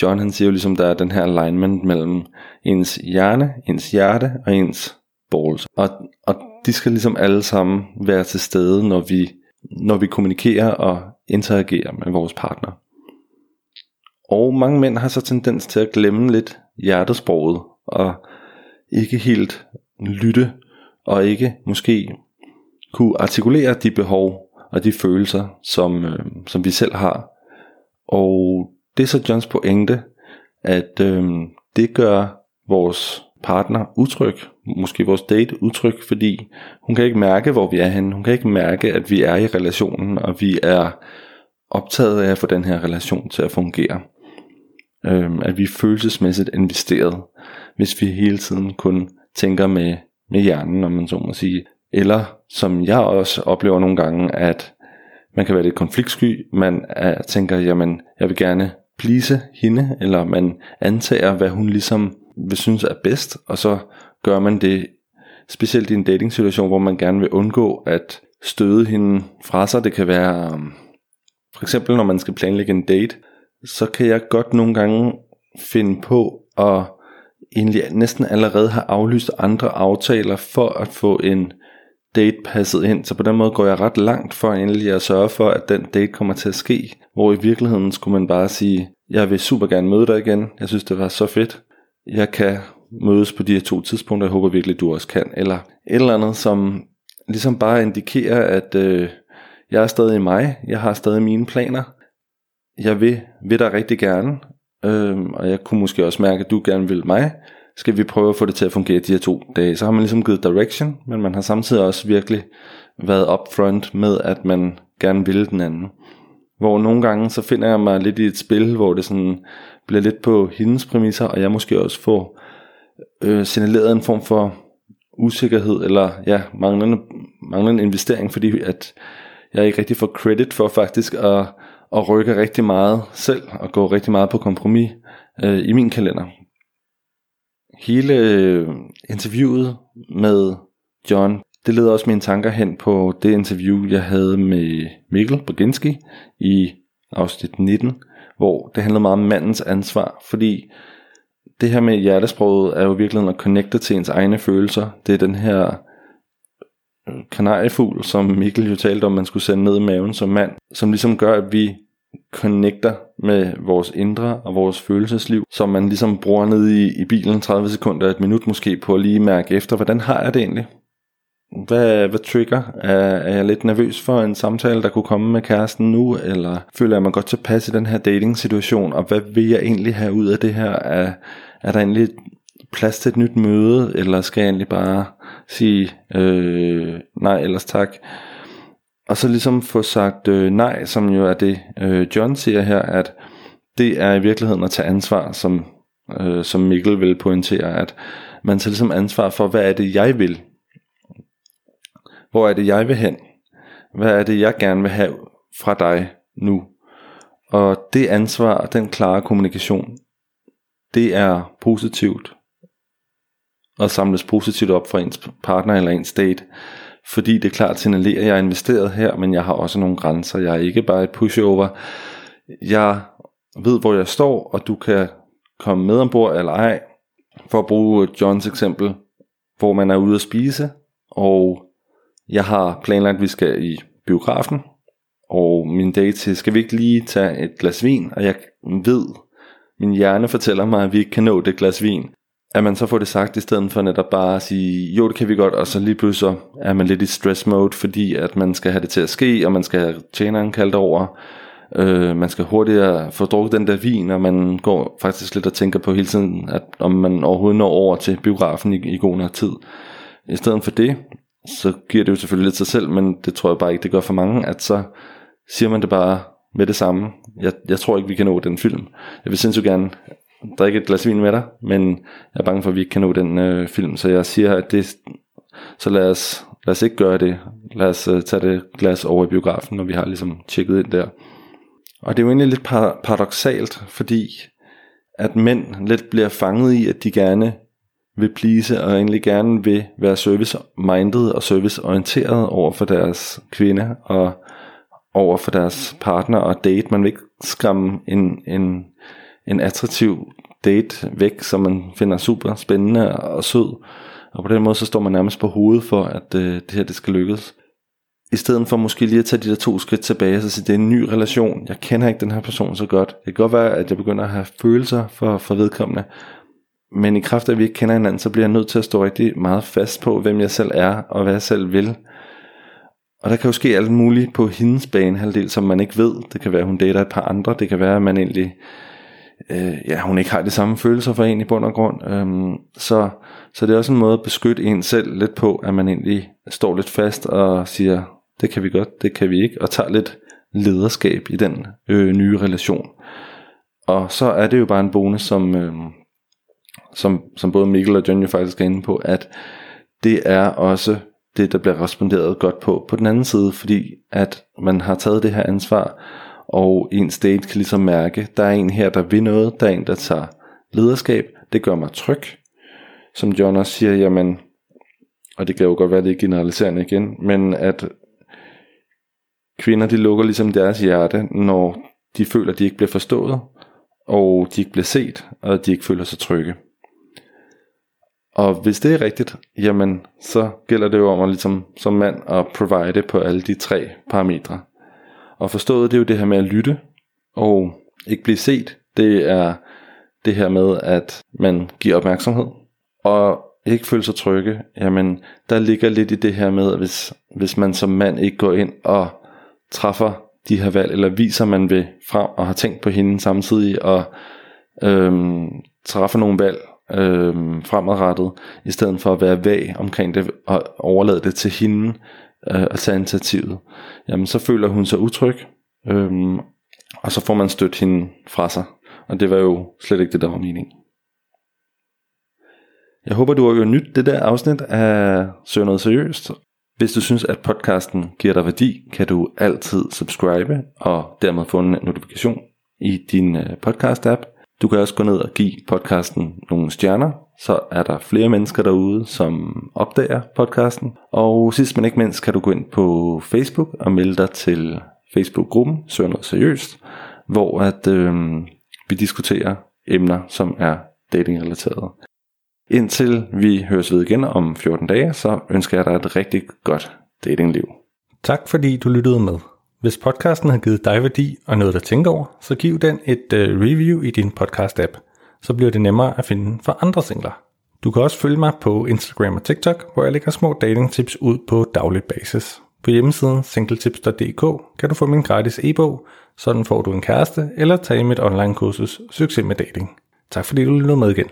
John han siger jo ligesom, der er den her alignment mellem ens hjerne, ens hjerte og ens balls. Og, og de skal ligesom alle sammen være til stede, når vi, når vi kommunikerer og interagerer med vores partner. Og mange mænd har så tendens til at glemme lidt hjertesproget, og ikke helt lytte, og ikke måske kunne artikulere de behov og de følelser, som, øh, som vi selv har. Og det er så Johns pointe, at øh, det gør vores partner utryg, måske vores date utryg, fordi hun kan ikke mærke, hvor vi er henne. Hun kan ikke mærke, at vi er i relationen, og vi er optaget af at få den her relation til at fungere. Øhm, at vi er følelsesmæssigt investeret, hvis vi hele tiden kun tænker med, med hjernen, om man så må sige. Eller som jeg også oplever nogle gange, at man kan være lidt konfliktsky, man er, tænker, jamen, jeg vil gerne plise hende, eller man antager, hvad hun ligesom vil synes er bedst, og så gør man det specielt i en dating situation, hvor man gerne vil undgå at støde hende fra sig. Det kan være, um, for eksempel når man skal planlægge en date, så kan jeg godt nogle gange finde på at egentlig næsten allerede har aflyst andre aftaler for at få en date passet ind. Så på den måde går jeg ret langt for endelig at sørge for, at den date kommer til at ske. Hvor i virkeligheden skulle man bare sige, jeg vil super gerne møde dig igen. Jeg synes, det var så fedt. Jeg kan mødes på de her to tidspunkter. Jeg håber virkelig, du også kan. Eller et eller andet, som ligesom bare indikerer, at øh, jeg er stadig mig. Jeg har stadig mine planer. Jeg vil, vil dig rigtig gerne. Øh, og jeg kunne måske også mærke, at du gerne vil mig skal vi prøve at få det til at fungere de her to dage. Så har man ligesom givet direction, men man har samtidig også virkelig været upfront med, at man gerne vil den anden. Hvor nogle gange så finder jeg mig lidt i et spil, hvor det sådan bliver lidt på hendes præmisser, og jeg måske også får øh, signaleret en form for usikkerhed, eller ja, manglende, manglende investering, fordi at jeg ikke rigtig får credit for faktisk at, at rykke rigtig meget selv, og gå rigtig meget på kompromis øh, i min kalender hele øh, interviewet med John, det leder også mine tanker hen på det interview, jeg havde med Mikkel Boginski i afsnit 19, hvor det handlede meget om mandens ansvar, fordi det her med hjertesproget er jo virkelig at connecte til ens egne følelser. Det er den her øh, kanariefugl, som Mikkel jo talte om, man skulle sende ned i maven som mand, som ligesom gør, at vi connecter med vores indre og vores følelsesliv, som man ligesom bruger ned i, i bilen 30 sekunder, et minut måske, på at lige mærke efter, hvordan har jeg det egentlig? Hvad, hvad trigger? Er, er jeg lidt nervøs for en samtale, der kunne komme med kæresten nu? Eller føler jeg mig godt tilpas i den her dating situation? Og hvad vil jeg egentlig have ud af det her? Er, er der egentlig plads til et nyt møde? Eller skal jeg egentlig bare sige øh, nej, ellers tak? Og så ligesom få sagt øh, nej, som jo er det øh, John siger her, at det er i virkeligheden at tage ansvar, som, øh, som Mikkel vil pointere, at man tager ligesom ansvar for, hvad er det jeg vil? Hvor er det jeg vil hen? Hvad er det jeg gerne vil have fra dig nu? Og det ansvar og den klare kommunikation, det er positivt og samles positivt op for ens partner eller ens date fordi det er klart signalerer, at jeg er investeret her, men jeg har også nogle grænser. Jeg er ikke bare et pushover. Jeg ved, hvor jeg står, og du kan komme med ombord eller ej. For at bruge Johns eksempel, hvor man er ude at spise, og jeg har planlagt, at vi skal i biografen, og min date til, skal vi ikke lige tage et glas vin, og jeg ved, min hjerne fortæller mig, at vi ikke kan nå det glas vin at man så får det sagt, i stedet for netop bare at sige, jo det kan vi godt, og så lige pludselig er man lidt i stress mode, fordi at man skal have det til at ske, og man skal have tjeneren kaldt over, øh, man skal hurtigere få drukket den der vin, og man går faktisk lidt og tænker på hele tiden, at om man overhovedet når over til biografen i, i god nok tid. I stedet for det, så giver det jo selvfølgelig lidt sig selv, men det tror jeg bare ikke, det gør for mange, at så siger man det bare med det samme. Jeg, jeg tror ikke, vi kan nå den film. Jeg vil sindssygt gerne drikke et glas vin med dig, men jeg er bange for, at vi ikke kan nå den øh, film. Så jeg siger, at det, så lad os, lad os ikke gøre det. Lad os øh, tage det glas over i biografen, når vi har ligesom tjekket ind der. Og det er jo egentlig lidt paradoxalt, fordi at mænd lidt bliver fanget i, at de gerne vil please, og egentlig gerne vil være service-minded og service-orienteret over for deres kvinde, og over for deres partner og date. Man vil ikke skræmme en, en en attraktiv date væk, som man finder super spændende og sød. Og på den måde så står man nærmest på hovedet for, at øh, det her det skal lykkes. I stedet for måske lige at tage de der to skridt tilbage, så sige, det er en ny relation. Jeg kender ikke den her person så godt. Det kan godt være, at jeg begynder at have følelser for, for vedkommende. Men i kraft af, at vi ikke kender hinanden, så bliver jeg nødt til at stå rigtig meget fast på, hvem jeg selv er, og hvad jeg selv vil. og der kan jo ske alt muligt på hendes banehalvdel, som man ikke ved. Det kan være, at hun dater et par andre. Det kan være, at man egentlig, øh, ja, hun ikke har de samme følelser for en i bund og grund. Øhm, så, så det er også en måde at beskytte en selv lidt på, at man egentlig står lidt fast og siger, det kan vi godt, det kan vi ikke, og tager lidt lederskab i den øh, nye relation. Og så er det jo bare en bonus, som, øh, som, som både Mikkel og John jo faktisk er inde på, at det er også det, der bliver responderet godt på på den anden side, fordi at man har taget det her ansvar, og en state kan ligesom mærke, der er en her, der vil noget, der er en, der tager lederskab, det gør mig tryg. Som John også siger, jamen, og det kan jo godt være, det er generaliserende igen, men at kvinder, de lukker ligesom deres hjerte, når de føler, de ikke bliver forstået, og de ikke bliver set, og de ikke føler sig trygge. Og hvis det er rigtigt, jamen så gælder det jo om at ligesom som mand at provide på alle de tre parametre. Og forstået det er jo det her med at lytte og ikke blive set. Det er det her med at man giver opmærksomhed og ikke føle sig trygge. Jamen der ligger lidt i det her med at hvis, hvis man som mand ikke går ind og træffer de her valg, eller viser man ved frem og har tænkt på hende samtidig og øhm, træffer nogle valg øhm, fremadrettet, i stedet for at være vag omkring det og overlade det til hende øh, at tage initiativet, jamen så føler hun sig utryg, øh, og så får man stødt hende fra sig. Og det var jo slet ikke det, der var meningen. Jeg håber, du har jo nyt det der afsnit af Søger noget seriøst. Hvis du synes, at podcasten giver dig værdi, kan du altid subscribe og dermed få en notifikation i din øh, podcast-app. Du kan også gå ned og give podcasten nogle stjerner, så er der flere mennesker derude, som opdager podcasten. Og sidst men ikke mindst kan du gå ind på Facebook og melde dig til Facebook-gruppen Søger noget seriøst, hvor at, øh, vi diskuterer emner, som er datingrelaterede. Indtil vi høres ved igen om 14 dage, så ønsker jeg dig et rigtig godt datingliv. Tak fordi du lyttede med. Hvis podcasten har givet dig værdi og noget at tænke over, så giv den et uh, review i din podcast-app. Så bliver det nemmere at finde for andre singler. Du kan også følge mig på Instagram og TikTok, hvor jeg lægger små datingtips ud på daglig basis. På hjemmesiden singletips.dk kan du få min gratis e-bog, sådan får du en kæreste, eller tage mit online kursus Succes med dating. Tak fordi du lyttede med igen.